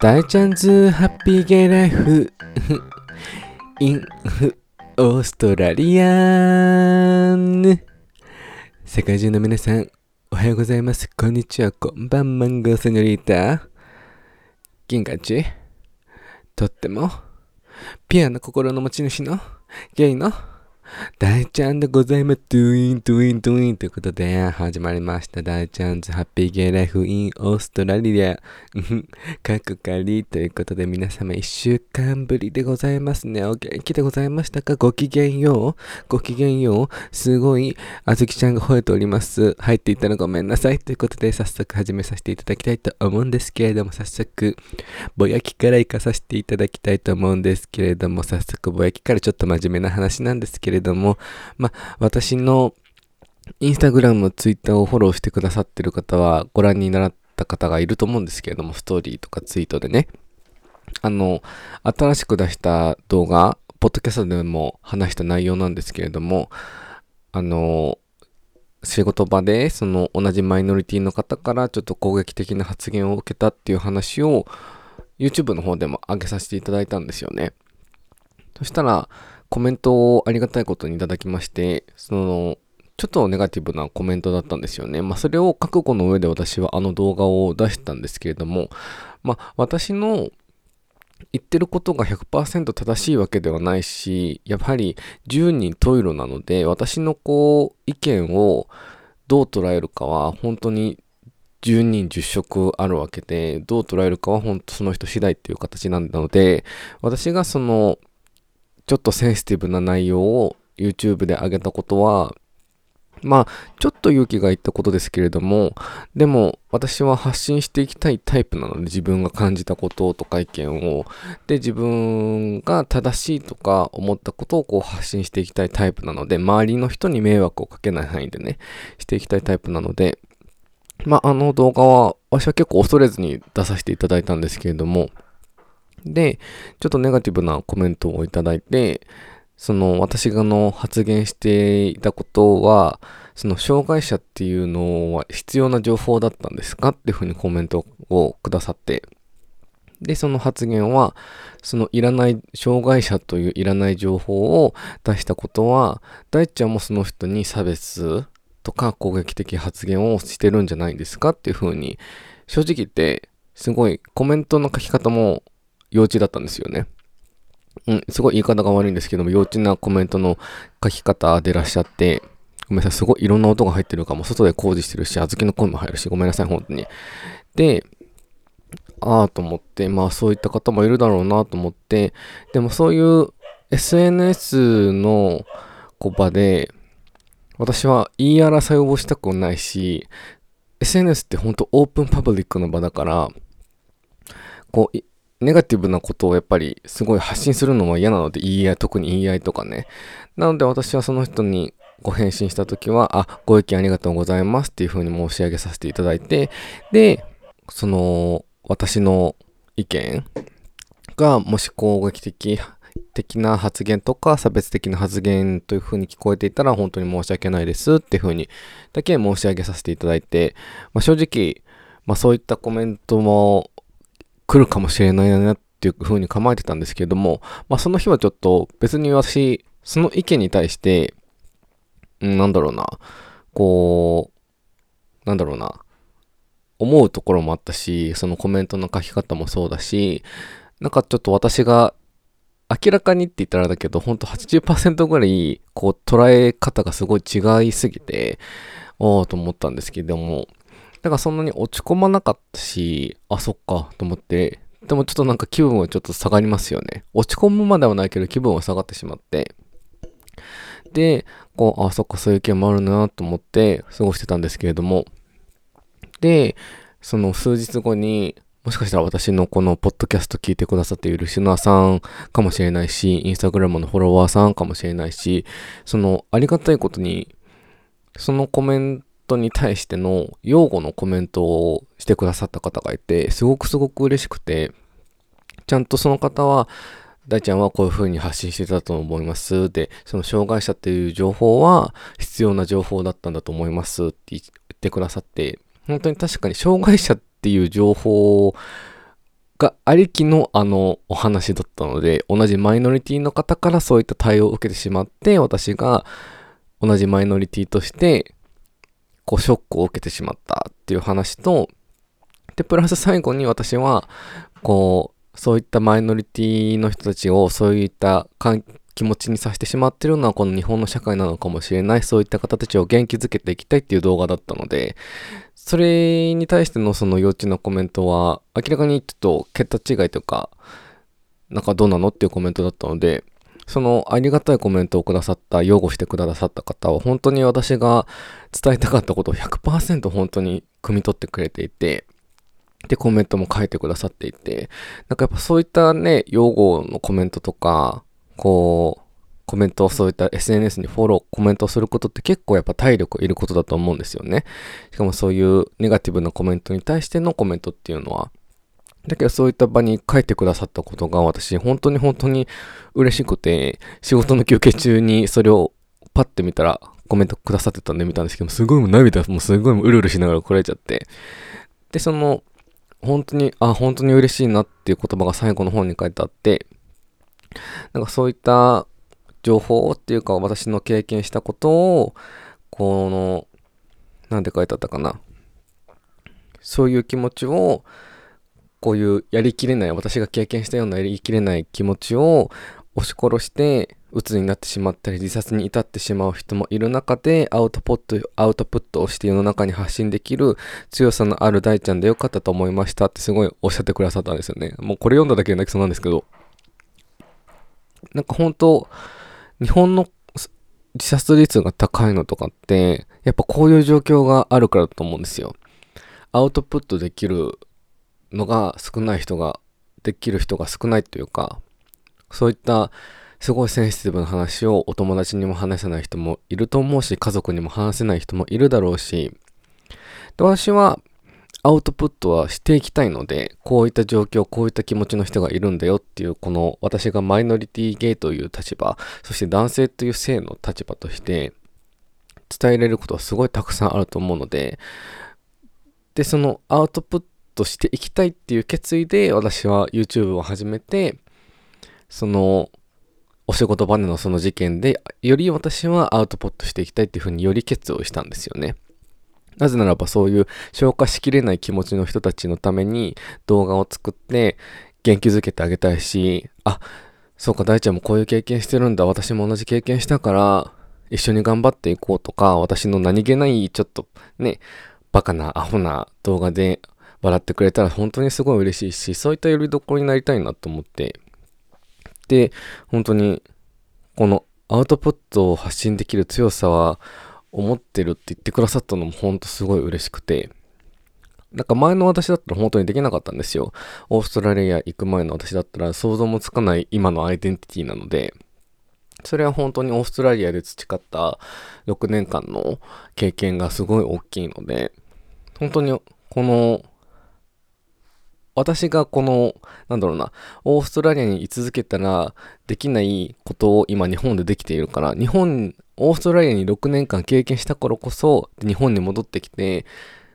大チャンズハッピーゲイライフ。In オーストラリアン世界中の皆さん、おはようございます。こんにちは、こんばんマンゴーセニョリータ。銀河一とっても、ピュアな心の持ち主の。ゲイの。大ちゃんでございます。トゥイントゥイントゥインということで始まりました。大ちゃん 's Happy Gay Life in Australia。かくかりということで皆様一週間ぶりでございますね。お元気でございましたか？ごきげんようごきげんようすごいあずきちゃんが吠えております。入っていたらごめんなさい。ということで早速始めさせていただきたいと思うんですけれども早速ぼやきから行かさせていただきたいと思うんですけれども早速ぼやきからちょっと真面目な話なんですけれどもれども、まあ、私のインスタグラム、ツイッターをフォローしてくださってる方はご覧になった方がいると思うんですけれども、ストーリーとかツイートでね。あの、新しく出した動画、ポッドキャストでも話した内容なんですけれども、あの、仕事場でその同じマイノリティの方からちょっと攻撃的な発言を受けたっていう話を YouTube の方でも上げさせていただいたんですよね。そしたら、コメントをありがたいことにいただきまして、その、ちょっとネガティブなコメントだったんですよね。まあ、それを覚悟の上で私はあの動画を出したんですけれども、まあ、私の言ってることが100%正しいわけではないし、やはり10人十色なので、私のこう、意見をどう捉えるかは本当に10人10色あるわけで、どう捉えるかは本当その人次第っていう形なので、私がその、ちょっとセンシティブな内容を YouTube で上げたことは、まあ、ちょっと勇気がいったことですけれども、でも私は発信していきたいタイプなので、自分が感じたこととか意見を、で、自分が正しいとか思ったことをこう発信していきたいタイプなので、周りの人に迷惑をかけない範囲でね、していきたいタイプなので、まあ、あの動画は、私は結構恐れずに出させていただいたんですけれども、で、ちょっとネガティブなコメントをいただいて、その私がの発言していたことは、その障害者っていうのは必要な情報だったんですかっていうふうにコメントをくださって、で、その発言は、そのいらない、障害者といういらない情報を出したことは、大ちゃんもその人に差別とか攻撃的発言をしてるんじゃないですかっていうふうに、正直言って、すごいコメントの書き方も幼稚だったんですよね。うん、すごい言い方が悪いんですけども、幼稚なコメントの書き方でいらっしゃって、ごめんなさい、すごいいろんな音が入ってるかも、外で工事してるし、小豆の声も入るし、ごめんなさい、本当に。で、ああと思って、まあそういった方もいるだろうなと思って、でもそういう SNS の場で、私は言い争いをしたくないし、SNS って本当オープンパブリックの場だから、こう、ネガティブなことをやっぱりすごい発信するのも嫌なので、言い合い、特に言い合いとかね。なので私はその人にご返信した時は、あ、ご意見ありがとうございますっていう風に申し上げさせていただいて、で、その、私の意見がもし攻撃的的な発言とか差別的な発言という風に聞こえていたら本当に申し訳ないですっていう風にだけ申し上げさせていただいて、まあ、正直、まあ、そういったコメントも来るかもしれないなっていう風に構えてたんですけれども、まあその日はちょっと別に私、その意見に対して、なんだろうな、こう、なんだろうな、思うところもあったし、そのコメントの書き方もそうだし、なんかちょっと私が明らかにって言ったらだけど、ほんと80%ぐらい、こう、捉え方がすごい違いすぎて、おーと思ったんですけども、だからそんなに落ち込まなかったし、あ、そっか、と思って、でもちょっとなんか気分はちょっと下がりますよね。落ち込むまではないけど気分は下がってしまって。で、こう、あ、そっか、そういう意見もあるなと思って過ごしてたんですけれども。で、その数日後に、もしかしたら私のこのポッドキャスト聞いてくださっているリスナーさんかもしれないし、インスタグラムのフォロワーさんかもしれないし、そのありがたいことに、そのコメントトに対しての擁護のコメントをしてくださった方がいて、すごくすごく嬉しくて、ちゃんとその方は、大ちゃんはこういう風に発信してたと思います。で、その障害者っていう情報は必要な情報だったんだと思いますって言ってくださって、本当に確かに障害者っていう情報がありきのあのお話だったので、同じマイノリティの方からそういった対応を受けてしまって、私が同じマイノリティとして、こうショックを受けてしまったっていう話と、で、プラス最後に私は、こう、そういったマイノリティの人たちをそういった気持ちにさせてしまってるのはこの日本の社会なのかもしれない。そういった方たちを元気づけていきたいっていう動画だったので、それに対してのその幼稚なコメントは明らかにちょっと桁違いとか、なんかどうなのっていうコメントだったので、そのありがたいコメントをくださった、擁護してくださった方は本当に私が伝えたかったことを100%本当に汲み取ってくれていて、で、コメントも書いてくださっていて、なんかやっぱそういったね、用語のコメントとか、こう、コメントをそういった SNS にフォロー、コメントをすることって結構やっぱ体力いることだと思うんですよね。しかもそういうネガティブなコメントに対してのコメントっていうのは、だけどそういった場に書いてくださったことが私本当に本当に嬉しくて、仕事の休憩中にそれをパッて見たらコメントくださってたんで見たんですけど、すごいもう涙もうすごいもうるうるしながらこられちゃって。で、その本当に、あ、本当に嬉しいなっていう言葉が最後の方に書いてあって、なんかそういった情報っていうか私の経験したことを、この、なんて書いてあったかな。そういう気持ちを、こういうやりきれない、私が経験したようなやりきれない気持ちを押し殺して、鬱になってしまったり自殺に至ってしまう人もいる中でアウトプット、アウトプットをして世の中に発信できる強さのある大ちゃんでよかったと思いましたってすごいおっしゃってくださったんですよね。もうこれ読んだだけで泣きそうなんですけど。なんか本当、日本の自殺率が高いのとかって、やっぱこういう状況があるからだと思うんですよ。アウトプットできるのが少ない人が、できる人が少ないというか、そういったすごいセンシティブな話をお友達にも話せない人もいると思うし、家族にも話せない人もいるだろうし、で私はアウトプットはしていきたいので、こういった状況、こういった気持ちの人がいるんだよっていう、この私がマイノリティゲイという立場、そして男性という性の立場として伝えれることはすごいたくさんあると思うので、で、そのアウトプットトしていきたいっていう決意で私は YouTube を始めて、そのお仕事場でのその事件で、より私はアウトプットしていきたいっていうふうにより決意をしたんですよね。なぜならばそういう消化しきれない気持ちの人たちのために動画を作って元気づけてあげたいし、あ、そうか大ちゃんもこういう経験してるんだ、私も同じ経験したから、一緒に頑張っていこうとか、私の何気ないちょっとね、バカなアホな動画で笑ってくれたら本当にすごい嬉しいし、そういったよりどころになりたいなと思って、で、本当に、このアウトプットを発信できる強さは、思ってるって言ってくださったのも本当すごい嬉しくて、なんか前の私だったら本当にできなかったんですよ。オーストラリア行く前の私だったら想像もつかない今のアイデンティティなので、それは本当にオーストラリアで培った6年間の経験がすごい大きいので、本当にこの私がこの、なんだろうな、オーストラリアに居続けたらできないことを今日本でできているから、日本、オーストラリアに6年間経験した頃こそ、日本に戻ってきて、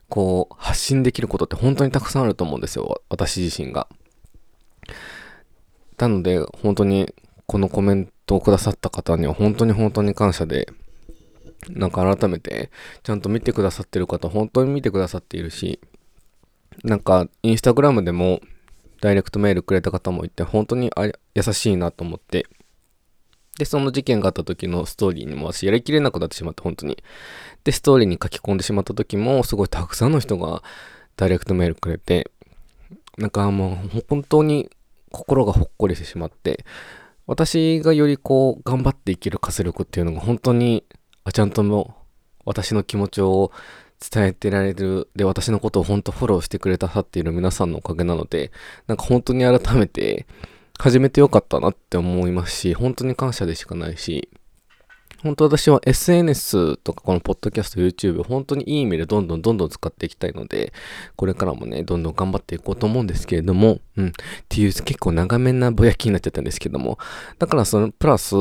こう、発信できることって本当にたくさんあると思うんですよ、私自身が。なので、本当に、このコメントをくださった方には本当に本当に感謝で、なんか改めて、ちゃんと見てくださってる方、本当に見てくださっているし、なんか、インスタグラムでも、ダイレクトメールくれた方もいて、本当にあ優しいなと思って。で、その事件があった時のストーリーにも私やりきれなくなってしまって、本当に。で、ストーリーに書き込んでしまった時も、すごいたくさんの人がダイレクトメールくれて、なんかもう本当に心がほっこりしてしまって、私がよりこう頑張って生きる活力っていうのが本当に、あ、ちゃんとも私の気持ちを伝えてられる、で、私のことを本当フォローしてくれたさっている皆さんのおかげなので、なんか本当に改めて、始めてよかったなって思いますし、本当に感謝でしかないし、本当私は SNS とかこのポッドキャスト、YouTube、本当にいい意味でどんどんどんどん使っていきたいので、これからもね、どんどん頑張っていこうと思うんですけれども、うん、っていう結構長めなぼやきになっちゃったんですけども、だからそのプラス、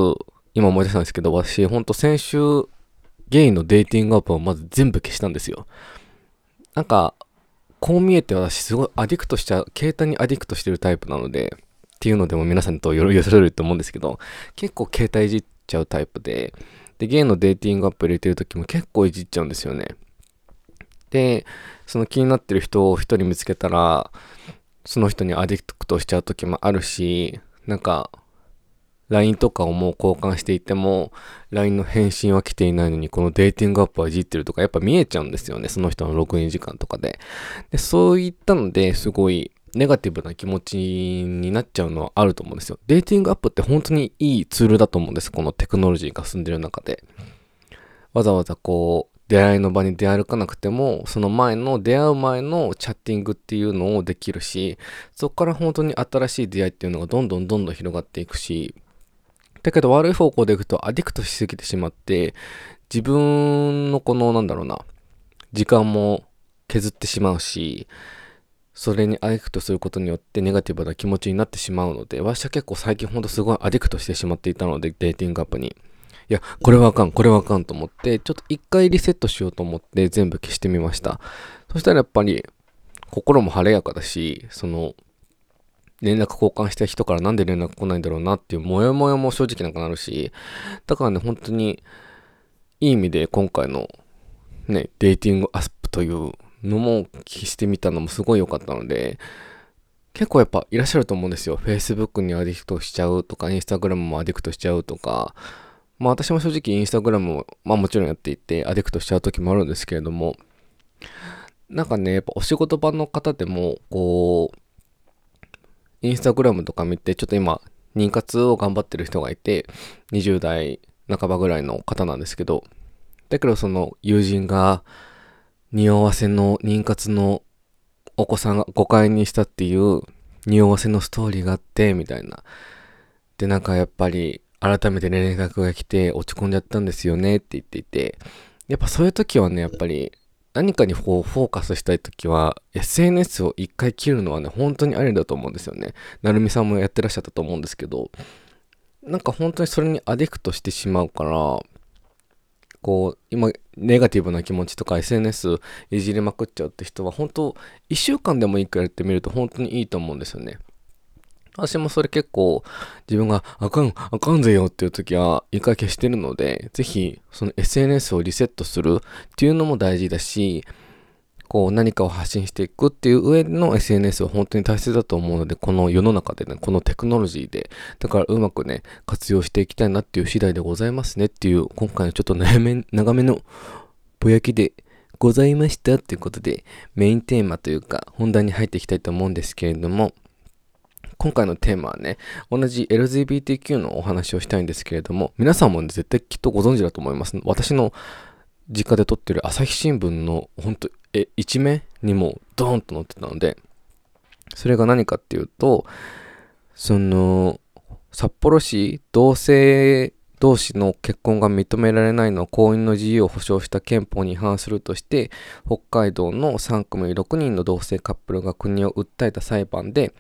今思い出したんですけど、私、ほんと先週ゲイのデーティングアプをまず全部消したんですよ。なんか、こう見えて私すごいアディクトしちゃう、携帯にアディクトしてるタイプなので、っていうのでも皆さんとよろれると思うんですけど、結構携帯いじっちゃうタイプで、で、ゲイのデーティングアップ入れてる時も結構いじっちゃうんですよね。で、その気になってる人を一人見つけたら、その人にアディクトしちゃう時もあるし、なんか、LINE とかをもう交換していても、LINE の返信は来ていないのに、このデーティングアップはいじってるとか、やっぱ見えちゃうんですよね。その人のログイン時間とかで。で、そういったので、すごい、ネガティブな気持ちになっちゃうのはあると思うんですよ。デーティングアップって本当にいいツールだと思うんです。このテクノロジーが進んでる中で。わざわざこう、出会いの場に出歩かなくても、その前の、出会う前のチャッティングっていうのをできるし、そこから本当に新しい出会いっていうのがどんどんどんどん広がっていくし、だけど悪い方向でいくとアディクトしすぎてしまって、自分のこの、なんだろうな、時間も削ってしまうし、それにアディクトすることによってネガティブな気持ちになってしまうので、私は結構最近ほんとすごいアディクトしてしまっていたので、デーティングアップに。いや、これはあかん、これはあかんと思って、ちょっと一回リセットしようと思って全部消してみました。そしたらやっぱり、心も晴れやかだし、その、連絡交換した人からなんで連絡来ないんだろうなっていうモヤモヤも正直なくなるし、だからね、本当にいい意味で今回のね、デーティングアップというのも聞してみたのもすごい良かったので、結構やっぱいらっしゃると思うんですよ。Facebook にアディクトしちゃうとか、Instagram もアディクトしちゃうとか、まあ私も正直 Instagram も、まあもちろんやっていて、アディクトしちゃう時もあるんですけれども、なんかね、やっぱお仕事場の方でも、こう、インスタグラムとか見て、ちょっと今、妊活を頑張ってる人がいて、20代半ばぐらいの方なんですけど、だけどその友人が、匂わせの妊活のお子さんが誤解にしたっていう匂わせのストーリーがあって、みたいな。で、なんかやっぱり改めて連絡が来て落ち込んじゃったんですよねって言っていて、やっぱそういう時はね、やっぱり何かにこうフォーカスしたい時は SNS を一回切るのはね、本当にありだと思うんですよね。なるみさんもやってらっしゃったと思うんですけど、なんか本当にそれにアディクトしてしまうから、こう、今、ネガティブな気持ちとか SNS いじりまくっちゃうって人は、本当1週間でもいいからやってみると本当にいいと思うんですよね。私もそれ結構自分があかん、あかんぜよっていう時は一回消してるので、ぜひその SNS をリセットするっていうのも大事だし、こう何かを発信していくっていう上の SNS は本当に大切だと思うので、この世の中でね、このテクノロジーで、だからうまくね、活用していきたいなっていう次第でございますねっていう、今回のちょっと長め長めのぼやきでございましたっていうことで、メインテーマというか本題に入っていきたいと思うんですけれども、今回のテーマはね、同じ LGBTQ のお話をしたいんですけれども、皆さんも、絶対きっとご存知だと思います。私の実家で撮ってる朝日新聞の本当え、一面にもドーンと載ってたので、それが何かっていうと、その、札幌市同性同士の結婚が認められないのは婚姻の自由を保障した憲法に違反するとして、北海道の3組6人の同性カップルが国を訴えた裁判で、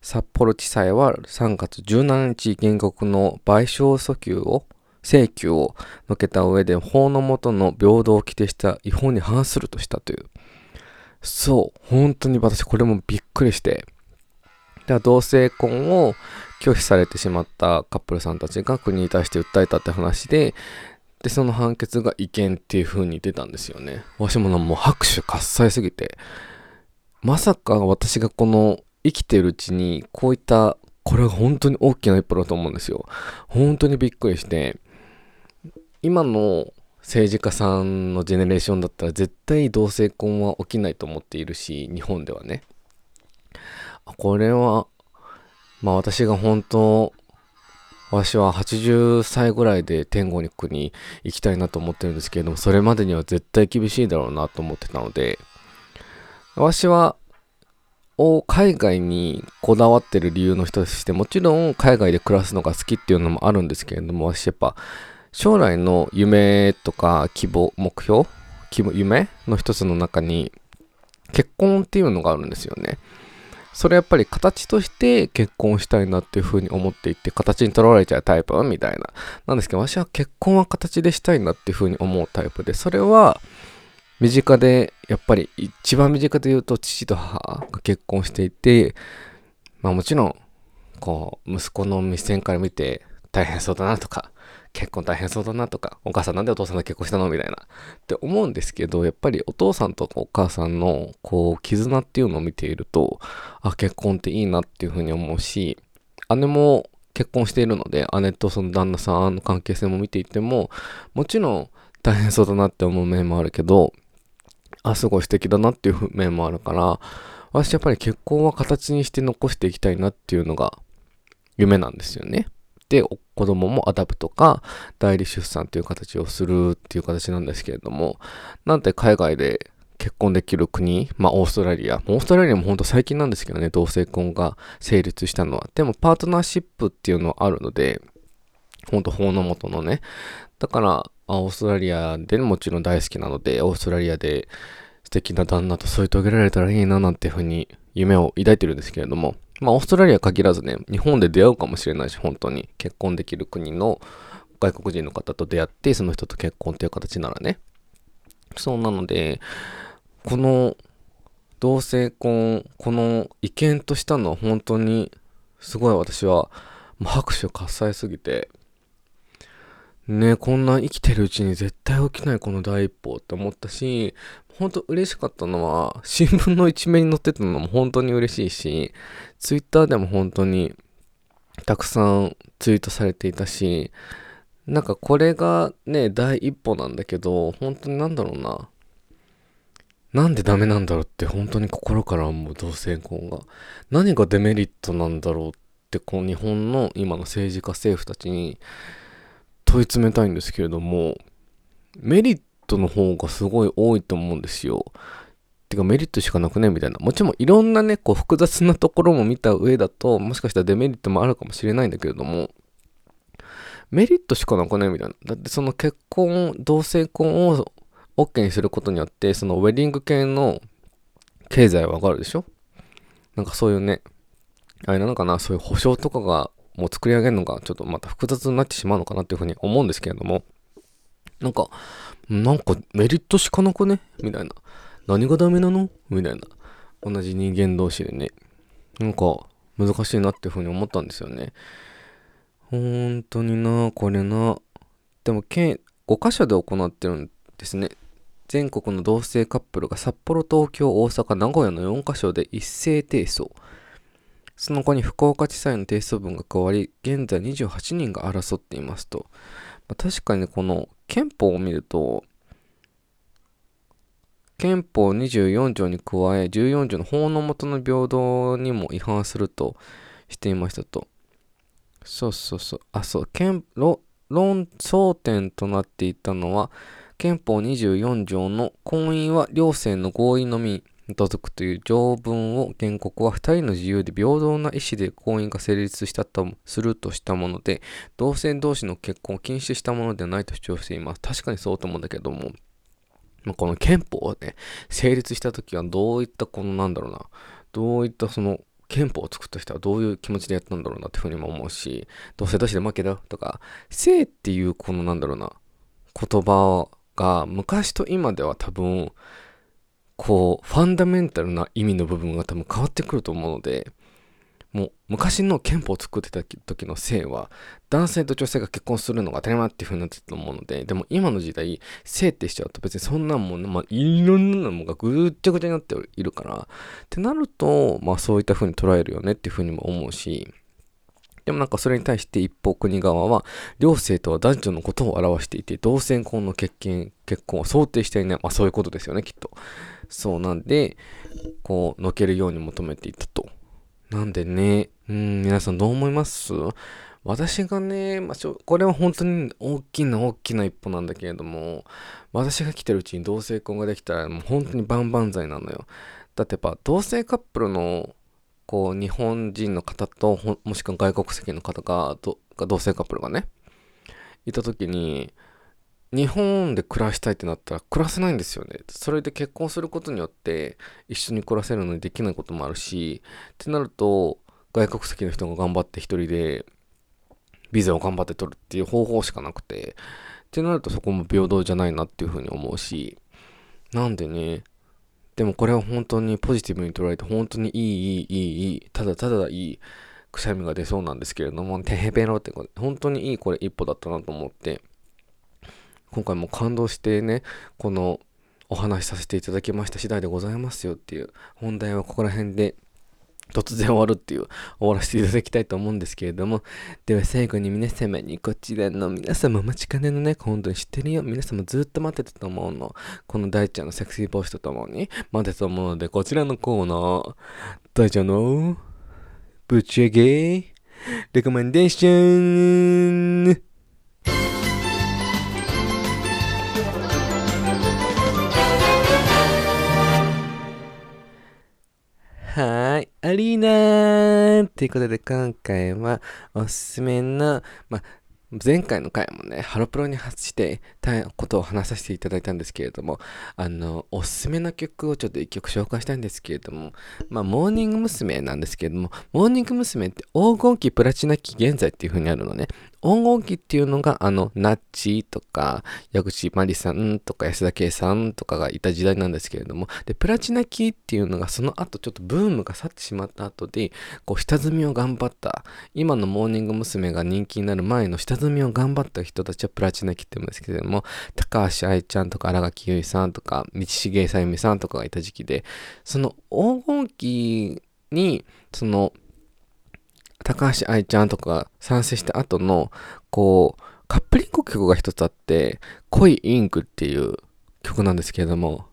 札幌地裁は3月17日原告の賠償訴求を請求をのけた上で法の下の平等を規定した違法に反するとしたという。そう、本当に私これもびっくりして。同性婚を拒否されてしまったカップルさんたちが国に対して訴えたって話で、で、その判決が違憲っていう風に出たんですよね。私ももう拍手喝采すぎて、まさか私がこの生きてるうちにこういったこれが本当に大きな一歩だと思うんですよ。本当にびっくりして、今の政治家さんのジェネレーションだったら絶対同性婚は起きないと思っているし、日本ではね。これは、まあ私が本当、私は80歳ぐらいで天国に行きたいなと思ってるんですけれども、それまでには絶対厳しいだろうなと思ってたので、私は、を海外にこだわってる理由の一つとして、もちろん海外で暮らすのが好きっていうのもあるんですけれども、私やっぱ将来の夢とか希望、目標夢の一つの中に結婚っていうのがあるんですよね。それやっぱり形として結婚したいなっていうふうに思っていて、形にとらわれちゃうタイプみたいな。なんですけど、私は結婚は形でしたいなっていうふうに思うタイプで、それは、身近で、やっぱり一番身近で言うと父と母が結婚していて、まあもちろん、こう、息子の目線から見て大変そうだなとか、結婚大変そうだなとか、お母さんなんでお父さんと結婚したのみたいなって思うんですけど、やっぱりお父さんとお母さんのこう絆っていうのを見ていると、あ、結婚っていいなっていうふうに思うし、姉も結婚しているので、姉とその旦那さんの関係性も見ていても、もちろん大変そうだなって思う面もあるけど、あ、すごい素敵だなっていう面もあるから、私やっぱり結婚は形にして残していきたいなっていうのが夢なんですよね。で、子供もアダプとか代理出産っていう形をするっていう形なんですけれども、なんて海外で結婚できる国、まあオーストラリア、オーストラリアも本当最近なんですけどね、同性婚が成立したのは。でもパートナーシップっていうのはあるので、本当法の元のね。だから、オーストラリアでもちろん大好きなので、オーストラリアで素敵な旦那と添い遂げられたらいいななんていうふうに夢を抱いてるんですけれども、まあオーストラリア限らずね、日本で出会うかもしれないし、本当に結婚できる国の外国人の方と出会って、その人と結婚っていう形ならね。そうなので、この同性婚、この意見としたのは本当にすごい私はもう拍手喝采すぎて、ねこんな生きてるうちに絶対起きないこの第一歩って思ったし、本当嬉しかったのは、新聞の一面に載ってたのも本当に嬉しいし、ツイッターでも本当にたくさんツイートされていたし、なんかこれがね、第一歩なんだけど、本当になんだろうな。なんでダメなんだろうって本当に心から思う同性婚が。何がデメリットなんだろうってこの日本の今の政治家政府たちに問い詰めたいんですけれども、メリットの方がすごい多いと思うんですよ。てかメリットしかなくね？みたいな。もちろんいろんなね、こう複雑なところも見た上だと、もしかしたらデメリットもあるかもしれないんだけれども、メリットしかなくね？みたいな。だってその結婚、同性婚を OK にすることによって、そのウェディング系の経済は上がるでしょ？なんかそういうね、あれなのかな、そういう保証とかがもう作り上げるのがちょっとまた複雑になってしまうのかなっていうふうに思うんですけれども、なんか、なんかメリットしかなくね？みたいな。何がダメなの？みたいな。同じ人間同士でね。なんか難しいなっていうふうに思ったんですよね。本当にな、これな。でも、県5箇所で行ってるんですね。全国の同性カップルが札幌、東京、大阪、名古屋の4カ所で一斉提訴。その後に福岡地裁の提訴文が変わり、現在28人が争っていますと。まあ、確かにこの憲法を見ると、憲法24条に加え、14条の法の下の平等にも違反するとしていましたと。そうそうそう。あ、そう。憲論争点となっていたのは、憲法24条の婚姻は両性の合意のみに基づくという条文を原告は2人の自由で平等な意思で婚姻が成立したとするとしたもので、同性同士の結婚を禁止したものではないと主張しています。確かにそうと思うんだけども、この憲法をね、成立した時はどういったこのなんだろうな、どういったその憲法を作った人はどういう気持ちでやったんだろうなっていうふうにも思うし、同性同士で負けだとか、性っていうこのなんだろうな、言葉が昔と今では多分、こう、ファンダメンタルな意味の部分が多分変わってくると思うので、もう昔の憲法を作ってた時の性は男性と女性が結婚するのが当たり前っていう風になってたと思うのででも今の時代性ってしちゃうと別にそんなもん、まあ、いろんなものがぐっちゃぐちゃになっているからってなるとまあそういった風に捉えるよねっていう風にも思うしでもなんかそれに対して一方国側は、両性とは男女のことを表していて、同性婚の結婚結婚を想定していない。まあそういうことですよね、きっと。そうなんで、こう、のけるように求めていたと。なんでね、うん、皆さんどう思います？私がね、まあ、これは本当に大きな大きな一歩なんだけれども、私が来てるうちに同性婚ができたらもう本当に万々歳なのよ。だってやっぱ同性カップルのこう日本人の方ともしくは外国籍の方が同性カップルがねいた時に日本で暮らしたいってなったら暮らせないんですよね。それで結婚することによって一緒に暮らせるのにできないこともあるし、ってなると外国籍の人が頑張って一人でビザを頑張って取るっていう方法しかなくて、ってなるとそこも平等じゃないなっていうふうに思うし、なんでね、でもこれは本当にポジティブに捉えて、本当にいい、いい、いい、いい、ただただいいくしゃみが出そうなんですけれども、てへべろって本当にいいこれ一歩だったなと思って、今回も感動してね、このお話しさせていただきました次第でございますよっていう本題はここら辺で突然終わるっていう終わらせていただきたいと思うんですけれども。では最後に皆様にこちらの皆様お待ちかねのね本当に知ってるよ。皆様ずっと待ってたと思うの。この大ちゃんのセクシーボイスとともに待ってたと思うのでこちらのコーナー。大ちゃんのぶち上げ。レコメンデーション。アリーナということで今回はおすすめの、ま、前回の回もね、ハロプロに発してたことを話させていただいたんですけれども、あの、おすすめの曲をちょっと一曲紹介したいんですけれども、まあ、モーニング娘。なんですけれども、モーニング娘。って黄金期、プラチナ期、現在っていう風にあるのね。黄金期っていうのが、あの、ナッチとか、矢口真理さんとか安田圭さんとかがいた時代なんですけれども、で、プラチナ期っていうのがその後ちょっとブームが去ってしまった後で、こう、下積みを頑張った、今のモーニング娘。が人気になる前の下積みを頑張った人たちはプラチナ期って言うんですけれども、高橋愛ちゃんとか荒垣結衣さんとか、道重さゆみさんとかがいた時期で、その黄金期に、その、高橋愛ちゃんとか参戦した後の、こう、カップリング曲が一つあって、恋インクっていう曲なんですけれども、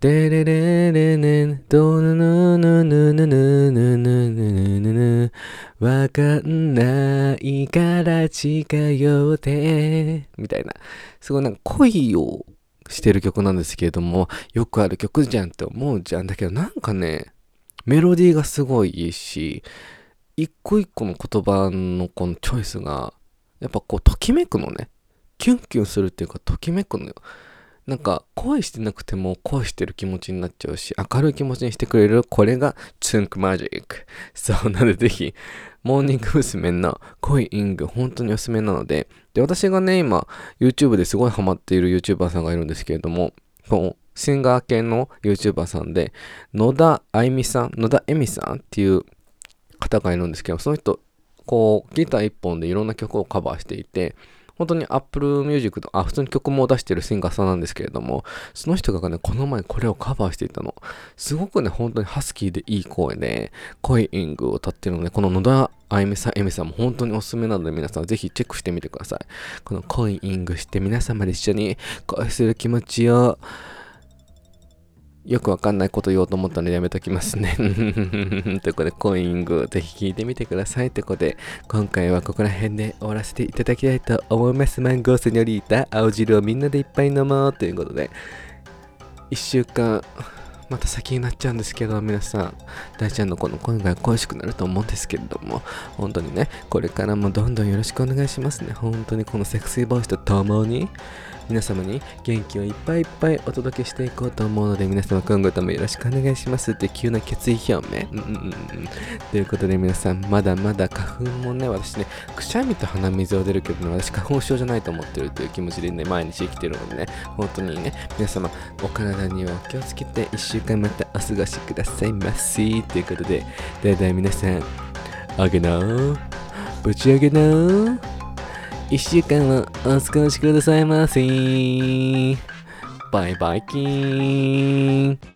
デレレレネドヌヌヌヌヌヌヌヌヌヌわかんないから近寄ってみたいなすごいなんか恋をしてる曲なんですけれどもよくある曲じゃんって思うじゃんだけどなんかねメロディーがすごいいいし一個一個の言葉のこのチョイスが、やっぱこう、ときめくのね。キュンキュンするっていうか、ときめくのよ。なんか、恋してなくても恋してる気持ちになっちゃうし、明るい気持ちにしてくれる、これがツンクマジック。そう、なのでぜひ、モーニング娘。の恋イング、本当におすすめなので、で、私がね、今、YouTube ですごいハマっている YouTuber さんがいるんですけれども、このシンガー系の YouTuber さんで、野田あいみさん、野田恵美さんっていう方がいるんですけど、その人、こう、ギター一本でいろんな曲をカバーしていて、本当に Apple Music と、あ、普通に曲も出してるシンガーさんなんですけれども、その人がね、この前これをカバーしていたの。すごくね、本当にハスキーでいい声で、恋イイングを歌ってるので、この野田あゆみさん、えみさんも本当におすすめなので皆さんぜひチェックしてみてください。この恋イングして皆様で一緒に恋する気持ちをよくわかんないこと言おうと思ったのでやめときますね。ということで、コイング、ぜひ聞いてみてください。ということで、今回はここら辺で終わらせていただきたいと思います。マンゴーセニョリータ、青汁をみんなでいっぱい飲もうということで、1週間、また先になっちゃうんですけど、皆さん、大ちゃんのこの声が恋しくなると思うんですけれども、本当にね、これからもどんどんよろしくお願いしますね。本当にこのセクシーボイスとともに、皆様に元気をいっぱいいっぱいお届けしていこうと思うので、皆様今後ともよろしくお願いしますって急な決意表明。うんうんうん。ということで皆さん、まだまだ花粉もね、私ね、くしゃみと鼻水を出るけどね、私花粉症じゃないと思ってるという気持ちでね、毎日生きてるのでね、本当にね、皆様、お体には気をつけて1週間またお過ごしくださいませ。ということで、ではでは皆さん、あげな、ぶち上げなー。1週間はお過ごしくださいませ。バイバイキーン。